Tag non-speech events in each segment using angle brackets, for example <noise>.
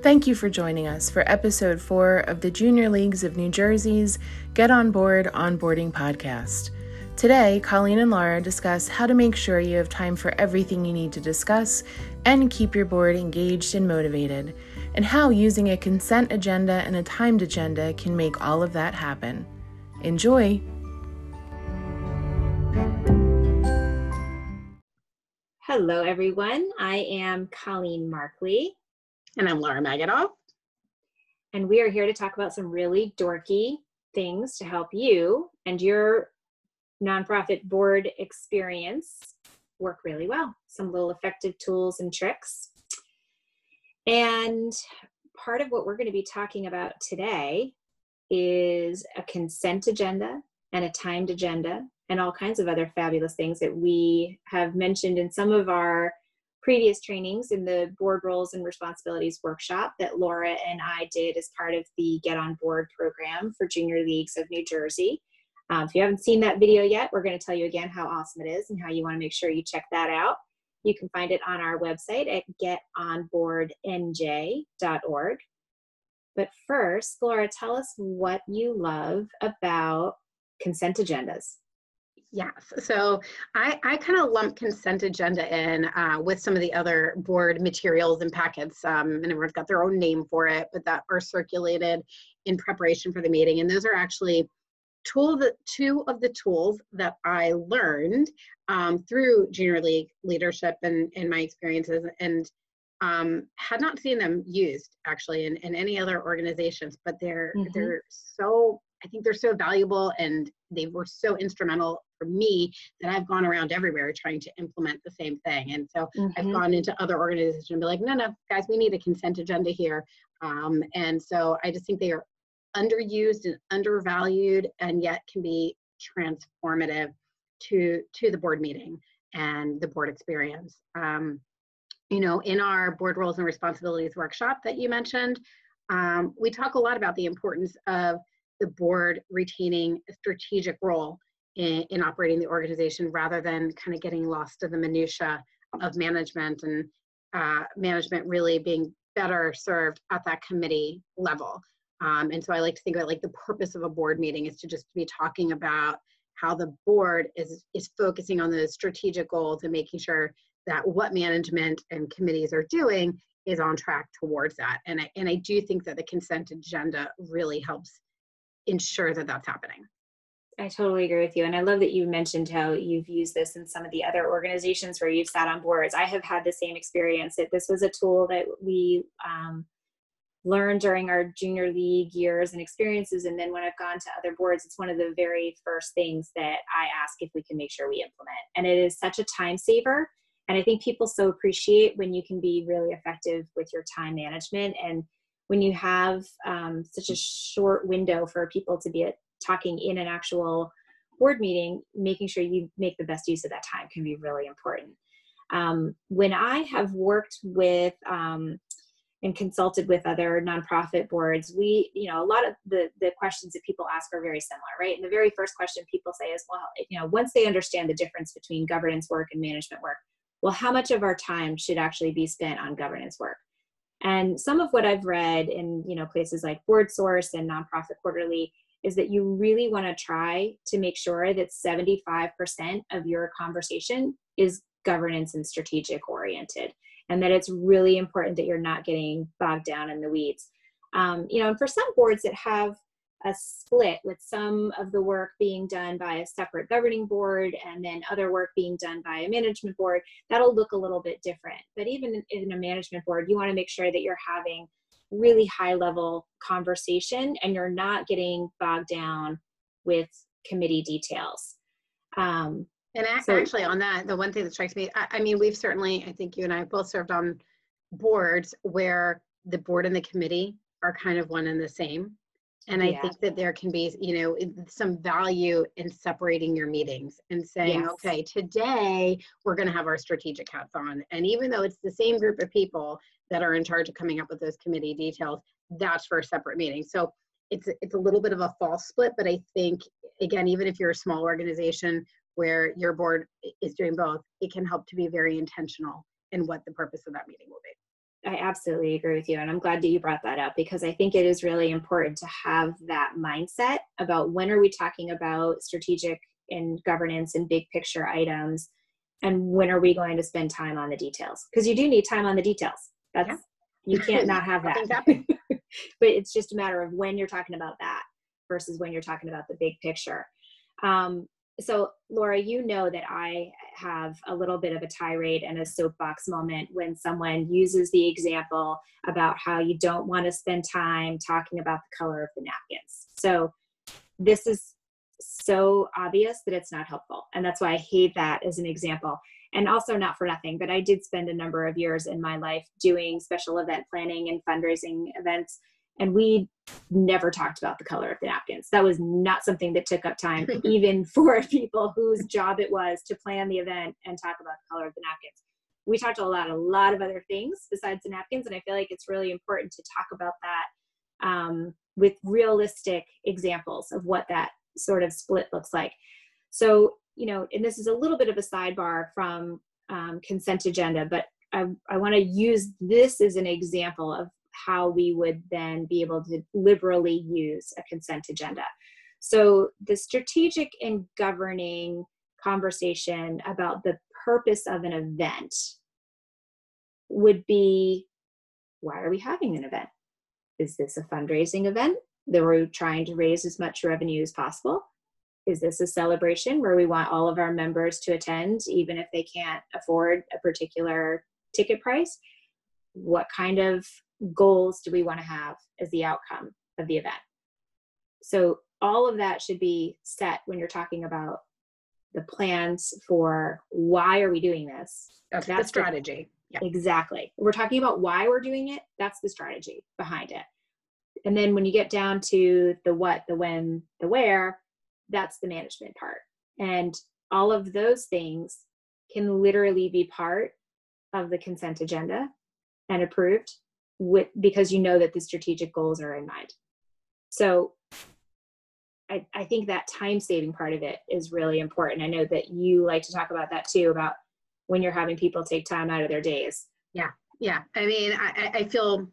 Thank you for joining us for episode four of the Junior Leagues of New Jersey's Get On Board Onboarding podcast. Today, Colleen and Laura discuss how to make sure you have time for everything you need to discuss and keep your board engaged and motivated, and how using a consent agenda and a timed agenda can make all of that happen. Enjoy! Hello, everyone. I am Colleen Markley. And I'm Laura Magadoff. And we are here to talk about some really dorky things to help you and your nonprofit board experience work really well. Some little effective tools and tricks. And part of what we're going to be talking about today is a consent agenda and a timed agenda and all kinds of other fabulous things that we have mentioned in some of our previous trainings in the board roles and responsibilities workshop that Laura and I did as part of the Get On Board program for Junior Leagues of New Jersey. Um, if you haven't seen that video yet, we're going to tell you again how awesome it is and how you want to make sure you check that out. You can find it on our website at getonboardnj.org. But first, Laura, tell us what you love about consent agendas. Yes. So I, I kind of lump consent agenda in uh, with some of the other board materials and packets. Um, and everyone's got their own name for it, but that are circulated in preparation for the meeting. And those are actually tool the two of the tools that I learned um, through junior league leadership and, and my experiences and um, had not seen them used actually in, in any other organizations, but they're mm-hmm. they're so I think they're so valuable and they were so instrumental for me that I've gone around everywhere trying to implement the same thing. And so mm-hmm. I've gone into other organizations and be like, no, no, guys, we need a consent agenda here. Um, and so I just think they are underused and undervalued and yet can be transformative to to the board meeting and the board experience um, you know in our board roles and responsibilities workshop that you mentioned um, we talk a lot about the importance of the board retaining a strategic role in, in operating the organization rather than kind of getting lost in the minutia of management and uh, management really being better served at that committee level um, and so I like to think about like the purpose of a board meeting is to just be talking about how the board is is focusing on the strategic goals and making sure that what management and committees are doing is on track towards that. And I, and I do think that the consent agenda really helps ensure that that's happening. I totally agree with you. And I love that you mentioned how you've used this in some of the other organizations where you've sat on boards. I have had the same experience that this was a tool that we um, learned during our junior league years and experiences. And then when I've gone to other boards, it's one of the very first things that I ask if we can make sure we implement. And it is such a time saver. And I think people so appreciate when you can be really effective with your time management. And when you have um, such a short window for people to be talking in an actual board meeting, making sure you make the best use of that time can be really important. Um, when I have worked with um, and consulted with other nonprofit boards, we, you know, a lot of the, the questions that people ask are very similar, right? And the very first question people say is, well, you know, once they understand the difference between governance work and management work, well, how much of our time should actually be spent on governance work? And some of what I've read in, you know, places like Board Source and Nonprofit Quarterly is that you really want to try to make sure that 75% of your conversation is governance and strategic oriented and that it's really important that you're not getting bogged down in the weeds. Um, you know, and for some boards that have a split with some of the work being done by a separate governing board and then other work being done by a management board, that'll look a little bit different. But even in a management board, you want to make sure that you're having really high level conversation and you're not getting bogged down with committee details. Um, and so, actually, on that, the one thing that strikes me, I, I, mean, we've certainly, I think you and I both served on boards where the board and the committee are kind of one and the same. And I yeah. think that there can be, you know, some value in separating your meetings and saying, yes. okay, today we're going to have our strategic hats on. And even though it's the same group of people that are in charge of coming up with those committee details, that's for a separate meeting. So it's it's a little bit of a false split, but I think again, even if you're a small organization where your board is doing both, it can help to be very intentional in what the purpose of that meeting will be. I absolutely agree with you. And I'm glad that you brought that up because I think it is really important to have that mindset about when are we talking about strategic and governance and big picture items and when are we going to spend time on the details? Because you do need time on the details. That's yeah. you can't not have that. <laughs> but it's just a matter of when you're talking about that versus when you're talking about the big picture. Um, so laura you know that i have a little bit of a tirade and a soapbox moment when someone uses the example about how you don't want to spend time talking about the color of the napkins. So this is so obvious that it's not helpful and that's why i hate that as an example. And also not for nothing but i did spend a number of years in my life doing special event planning and fundraising events and we never talked about the color of the napkins. That was not something that took up time, <laughs> even for people whose job it was to plan the event and talk about the color of the napkins. We talked a lot, a lot of other things besides the napkins, and I feel like it's really important to talk about that um, with realistic examples of what that sort of split looks like. So, you know, and this is a little bit of a sidebar from um, consent agenda, but I, I want to use this as an example of how we would then be able to liberally use a consent agenda. So, the strategic and governing conversation about the purpose of an event would be why are we having an event? Is this a fundraising event that we're trying to raise as much revenue as possible? Is this a celebration where we want all of our members to attend, even if they can't afford a particular ticket price? What kind of goals do we want to have as the outcome of the event? So all of that should be set when you're talking about the plans for why are we doing this? That's, that's the strategy. The, Exactly. We're talking about why we're doing it. That's the strategy behind it. And then when you get down to the what, the when, the where, that's the management part. And all of those things can literally be part of the consent agenda and approved with because you know that the strategic goals are in mind. So I, I think that time saving part of it is really important. I know that you like to talk about that too about when you're having people take time out of their days. Yeah yeah. I mean i, I feel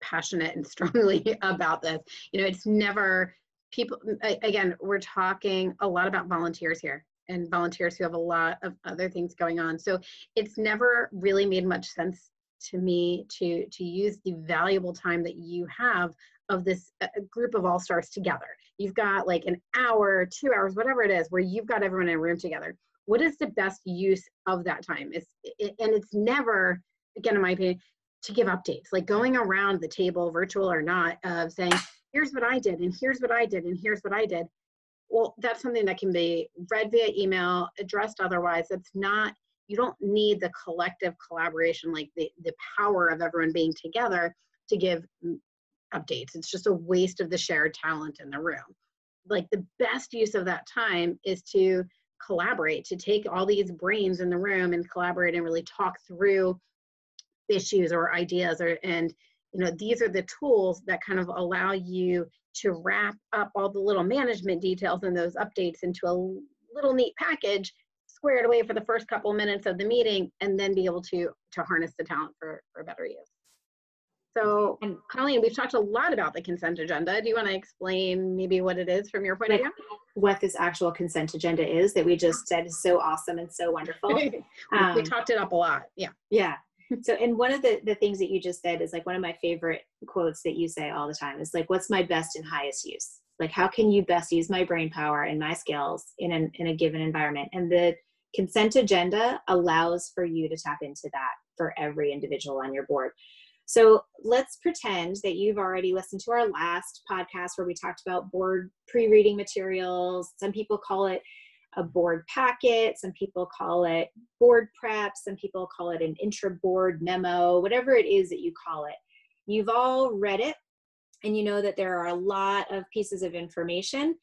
passionate and <laughs> strongly about this. You know it's never people again we're talking a lot about volunteers here and volunteers who have a lot of other things going on. So it's never really made much sense to me to to use the valuable time that you have of this uh, group of all stars together. You've got like an hour two hours whatever it is where you've got everyone in a room together. What is the best use of that time? It's it, and it's never again in my opinion to give updates like going around the table virtual or not of saying here's what i did and here's what i did and here's what i did. Well that's something that can be read via email addressed otherwise. It's not you don't need the collective collaboration, like the, the power of everyone being together to give mm, updates. It's just a waste of the shared talent in the room. Like the best use of that time is to collaborate, to take all these brains in the room and collaborate and really talk through issues or ideas or and you know these are the tools that kind of allow you to wrap up all the little management details and those updates into a little neat package squared away for the first couple minutes of the meeting and then be able to to harness the talent for, for better use. So, and Colleen, we've talked a lot about the consent agenda. Do you want to explain maybe what it is from your point like, of view? What this actual consent agenda is that we just said is so awesome and so wonderful. <laughs> we, um, we talked it up a lot. Yeah. Yeah. <laughs> So, and one of the, the things that you just said is like one of my favorite quotes that you say all the time is like, what's my best and highest use? Like, how can you best use my brain power and my skills in, an, in a given environment? And the consent agenda allows for you to tap into that for every individual on your board. So let's pretend that you've already listened to our last podcast where we talked about board pre reading materials. Some people call it a board packet, some people call it board prep, some people call it an intra board memo, whatever it is that you call it. You've all read it and you know that there are a lot of pieces of information.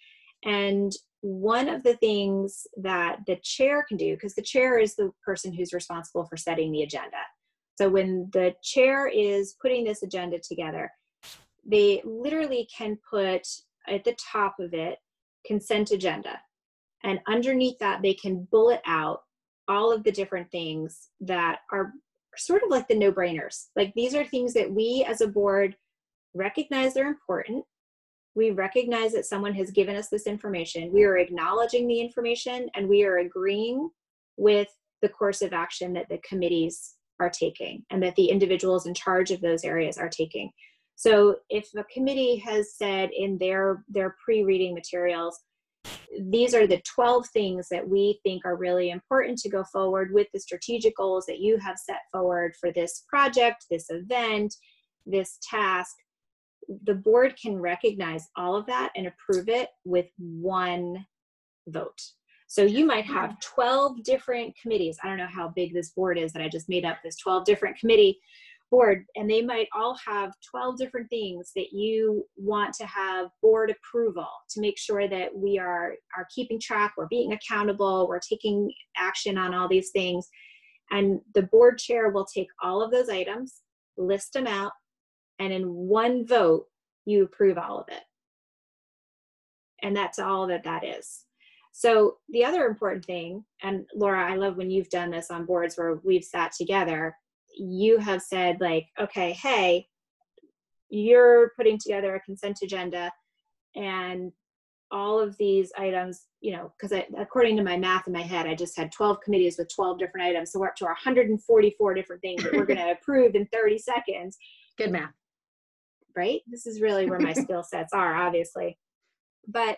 And one of the things that the chair can do, because the chair is the person who's responsible for setting the agenda. So when the chair is putting this agenda together, they literally can put at the top of it consent agenda. And underneath that, they can bullet out all of the different things that are sort of like the no brainers. Like these are things that we as a board recognize they're important. We recognize that someone has given us this information. We are acknowledging the information and we are agreeing with the course of action that the committees are taking and that the individuals in charge of those areas are taking. So if a committee has said in their their pre-reading materials, these are the 12 things that we think are really important to go forward with the strategic goals that you have set forward for this project, this event, this task. The board can recognize all of that and approve it with one vote. So you might have 12 different committees. I don't know how big this board is that I just made up this 12 different committee board and they might all have 12 different things that you want to have board approval to make sure that we are are keeping track we're being accountable we're taking action on all these things and the board chair will take all of those items list them out and in one vote you approve all of it. And that's all that that is. So the other important thing and laura i love when you've done this on boards where we've sat together you have said like okay hey you're putting together a consent agenda and all of these items you know because according to my math in my head i just had 12 committees with 12 different items. So we're up to our 144 different things that we're going <laughs> to approve in 30 seconds. Good math right this is really where my <laughs> skill sets are obviously but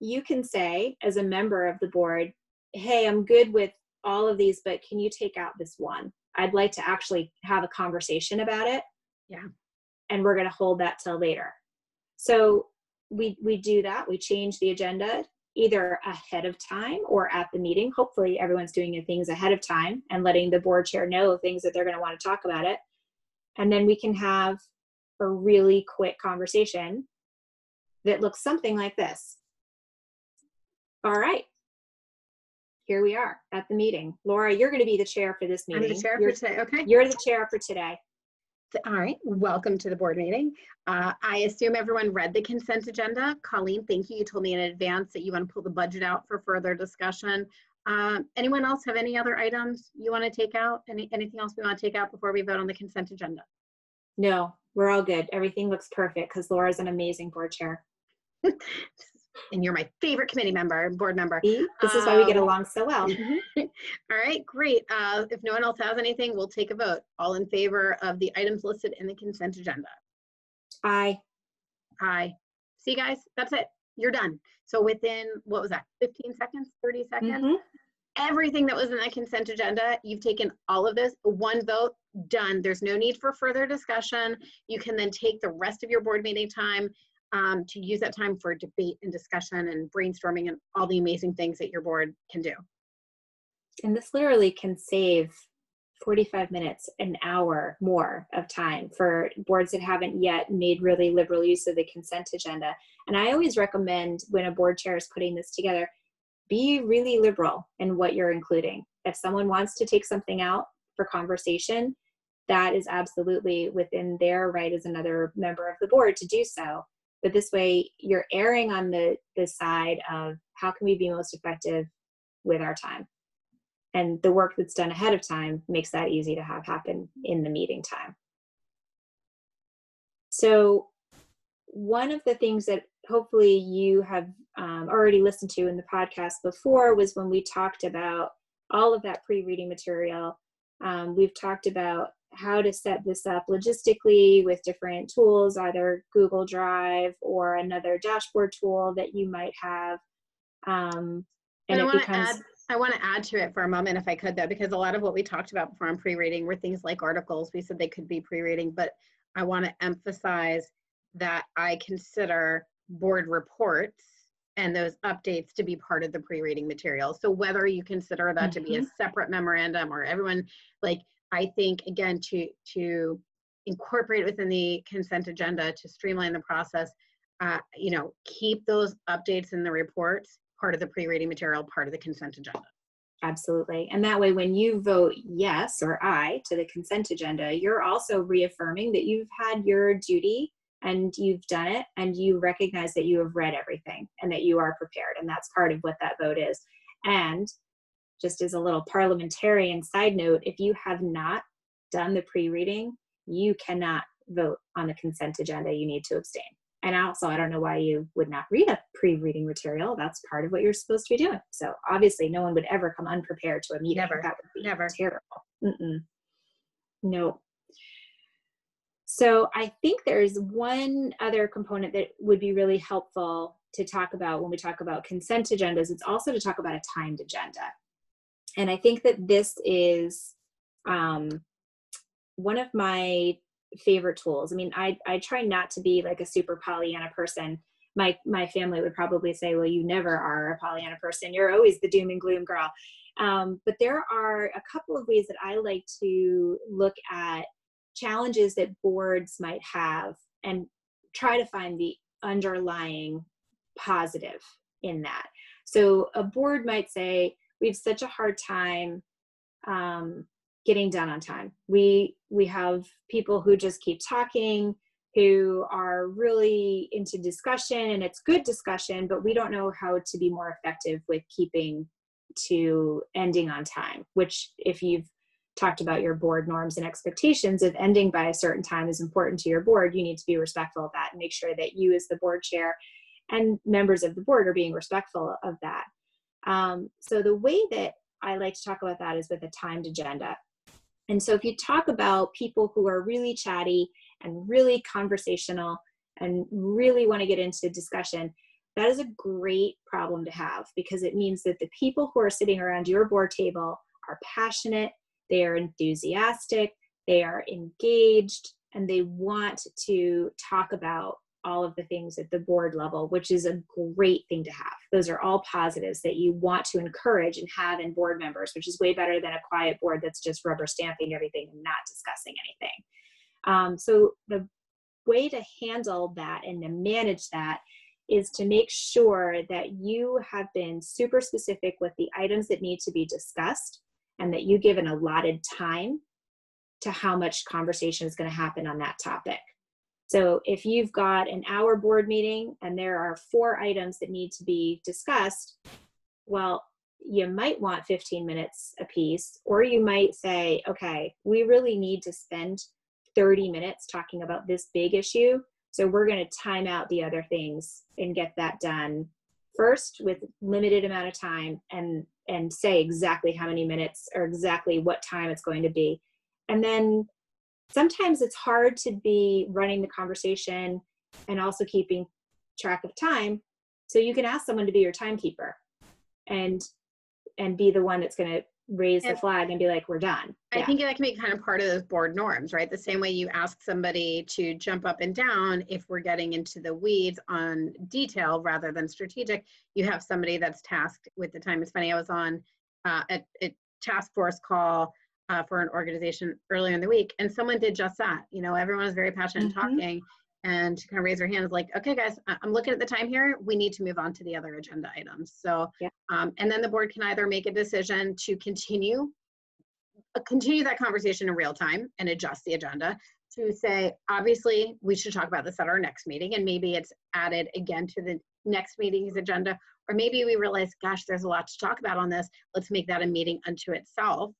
you can say as a member of the board hey i'm good with all of these but can you take out this one I'd like to actually have a conversation about it. Yeah. And we're going to hold that till later. So we we do that. We change the agenda either ahead of time or at the meeting. Hopefully everyone's doing things ahead of time and letting the board chair know things that they're going to want to talk about it. And then we can have a really quick conversation that looks something like this. All right, here we are at the meeting. Laura, you're going to be the chair for this meeting. I'm the chair you're, for today. Okay. You're the chair for today. All right. Welcome to the board meeting. Uh, I assume everyone read the consent agenda. Colleen, thank you. You told me in advance that you want to pull the budget out for further discussion. Uh, anyone else have any other items you want to take out? Any anything else we want to take out before we vote on the consent agenda? No, we're all good. Everything looks perfect because Laura's an amazing board chair. <laughs> and you're my favorite committee member, board member. See? This is why we get um, along so well. <laughs> All right, great. Uh, if no one else has anything, we'll take a vote. All in favor of the items listed in the consent agenda? Aye. Aye. See, guys, that's it. You're done. So within, what was that, 15 seconds, 30 seconds? Mm -hmm. Everything that was in the consent agenda, you've taken all of this, one vote, done. There's no need for further discussion. You can then take the rest of your board meeting time um, to use that time for debate and discussion and brainstorming and all the amazing things that your board can do. And this literally can save 45 minutes, an hour more of time for boards that haven't yet made really liberal use of the consent agenda. And I always recommend when a board chair is putting this together, be really liberal in what you're including. If someone wants to take something out for conversation, that is absolutely within their right as another member of the board to do so. But this way you're erring on the the side of how can we be most effective with our time? And the work that's done ahead of time makes that easy to have happen in the meeting time. So one of the things that hopefully you have um, already listened to in the podcast before was when we talked about all of that pre-reading material um, we've talked about how to set this up logistically with different tools, either Google Drive or another dashboard tool that you might have. Um, and, and I want to add, I want to add to it for a moment, if I could, though, because a lot of what we talked about before on pre-reading were things like articles. We said they could be pre-reading, but I want to emphasize that I consider board reports and those updates to be part of the pre-reading material. So whether you consider that mm-hmm. to be a mm-hmm. separate memorandum or everyone like I think again to to incorporate within the consent agenda to streamline the process. Uh, you know, keep those updates in the reports part of the pre-reading material, part of the consent agenda. Absolutely. And that way, when you vote yes or aye to the consent agenda, you're also reaffirming that you've had your duty and you've done it and you recognize that you have read everything and that you are prepared. And that's part of what that vote is. And just as a little parliamentarian side note, if you have not done the pre-reading, you cannot vote on the consent agenda. You need to abstain. And also, I don't know why you would not read a pre-reading material. That's part of what you're supposed to be doing. So obviously, no one would ever come unprepared to a meeting. Never. That would be Never. terrible. Mm-mm. No. So I think there's one other component that would be really helpful to talk about when we talk about consent agendas. It's also to talk about a timed agenda. And I think that this is um, one of my favorite tools. I mean, I, I try not to be like a super Pollyanna person. My, my family would probably say, well, you never are a Pollyanna person. You're always the doom and gloom girl. Um, but there are a couple of ways that I like to look at challenges that boards might have and try to find the underlying positive in that. So a board might say, we have such a hard time um, getting done on time. We we have people who just keep talking, who are really into discussion, and it's good discussion, but we don't know how to be more effective with keeping to ending on time. Which, if you've talked about your board norms and expectations, if ending by a certain time is important to your board, you need to be respectful of that and make sure that you, as the board chair, and members of the board are being respectful of that. Um, so the way that I like to talk about that is with a timed agenda. And so if you talk about people who are really chatty and really conversational and really want to get into discussion, that is a great problem to have because it means that the people who are sitting around your board table are passionate, they are enthusiastic, they are engaged, and they want to talk about all of the things at the board level, which is a great thing to have. Those are all positives that you want to encourage and have in board members, which is way better than a quiet board that's just rubber stamping everything and not discussing anything. Um, so, the way to handle that and to manage that is to make sure that you have been super specific with the items that need to be discussed and that you give an allotted time to how much conversation is going to happen on that topic. So if you've got an hour board meeting and there are four items that need to be discussed, well, you might want 15 minutes a piece, or you might say, okay, we really need to spend 30 minutes talking about this big issue. So we're going to time out the other things and get that done first with limited amount of time and and say exactly how many minutes or exactly what time it's going to be. And then sometimes it's hard to be running the conversation and also keeping track of time so you can ask someone to be your timekeeper and and be the one that's going to raise the flag and be like we're done I think that can be kind of part of those board norms, right? The same way you ask somebody to jump up and down if we're getting into the weeds on detail rather than strategic, you have somebody that's tasked with the time. It's funny, I was on uh, a, a task force call uh, for an organization earlier in the week, and someone did just that. You know, everyone was very passionate Mhm. talking and kind of raise their hands like, okay, guys, I'm looking at the time here. We need to move on to the other agenda items. So, Yeah. um, and then the board can either make a decision to continue uh, continue that conversation in real time and adjust the agenda to say, obviously, we should talk about this at our next meeting, and maybe it's added again to the next meeting's agenda. Or maybe we realize, gosh, there's a lot to talk about on this. Let's make that a meeting unto itself.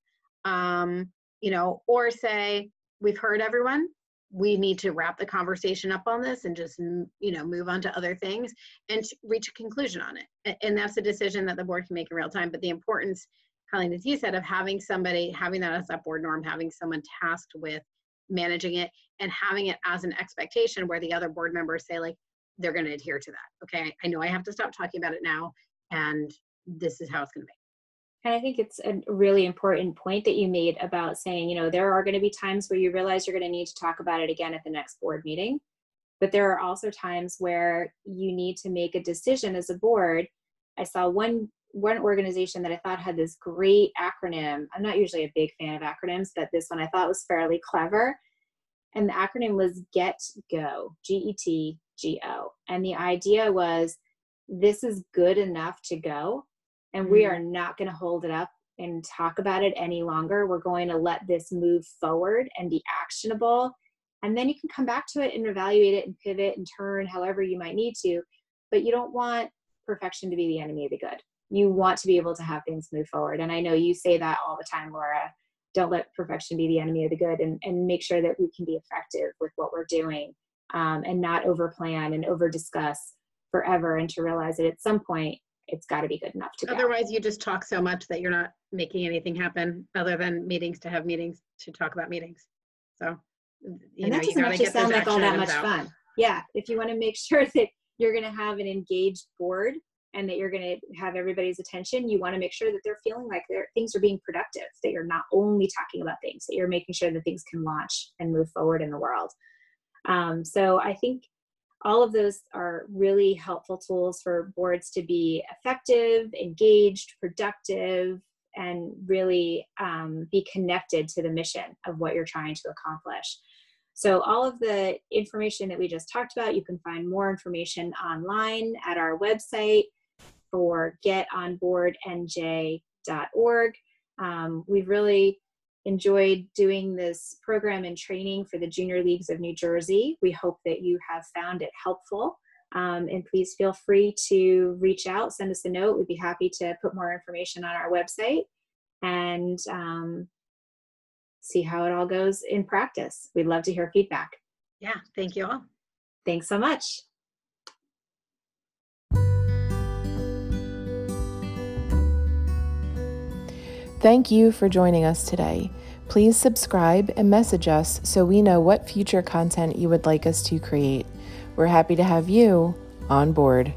Um, you know, or say, we've heard everyone. We need to wrap the conversation up on this and just, you know, move on to other things and reach a conclusion on it. And that's a decision that the board can make in real time. But the importance Colleen, as you said, of having somebody, having that as that board norm, having someone tasked with managing it and having it as an expectation where the other board members say like, they're gonna adhere to that. Okay, I know I have to stop talking about it now and this is how it's gonna be. And I think it's a really important point that you made about saying, you know, there are going to be times where you realize you're going to need to talk about it again at the next board meeting. But there are also times where you need to make a decision as a board. I saw one one organization that I thought had this great acronym. I'm not usually a big fan of acronyms, but this one I thought was fairly clever. And the acronym was GET GO, G E T G O. And the idea was this is good enough to go and we are not going to hold it up and talk about it any longer. We're going to let this move forward and be actionable. And then you can come back to it and evaluate it and pivot and turn however you might need to. But you don't want perfection to be the enemy of the good. You want to be able to have things move forward. And I know you say that all the time, Laura. don't let perfection be the enemy of the good and, and make sure that we can be effective with what we're doing um, and not over plan and over discuss forever and to realize that at some point it's got to be good enough to go. Otherwise, you just talk so much that you're not making anything happen other than meetings to have meetings to talk about meetings. So, you and know, that doesn't actually sound like all that much out. fun. Yeah, if you want to make <laughs> sure that you're going to have an engaged board and that you're going to have everybody's attention, you want to make sure that they're feeling like their things are being productive, that you're not only talking about things, that you're making sure that things can launch and move forward in the world. Um, so I think all of those are really helpful tools for boards to be effective, engaged, productive, and really um, be connected to the mission of what you're trying to accomplish. So, all of the information that we just talked about, you can find more information online at our website for getonboardnj.org. Um, we've really enjoyed doing this program and training for the Junior Leagues of New Jersey. We hope that you have found it helpful. Um, and please feel free to reach out, send us a note. We'd be happy to put more information on our website and um, see how it all goes in practice. We'd love to hear feedback. Yeah, thank you all. Thanks so much. Thank you for joining us today. Please subscribe and message us so we know what future content you would like us to create. We're happy to have you on board.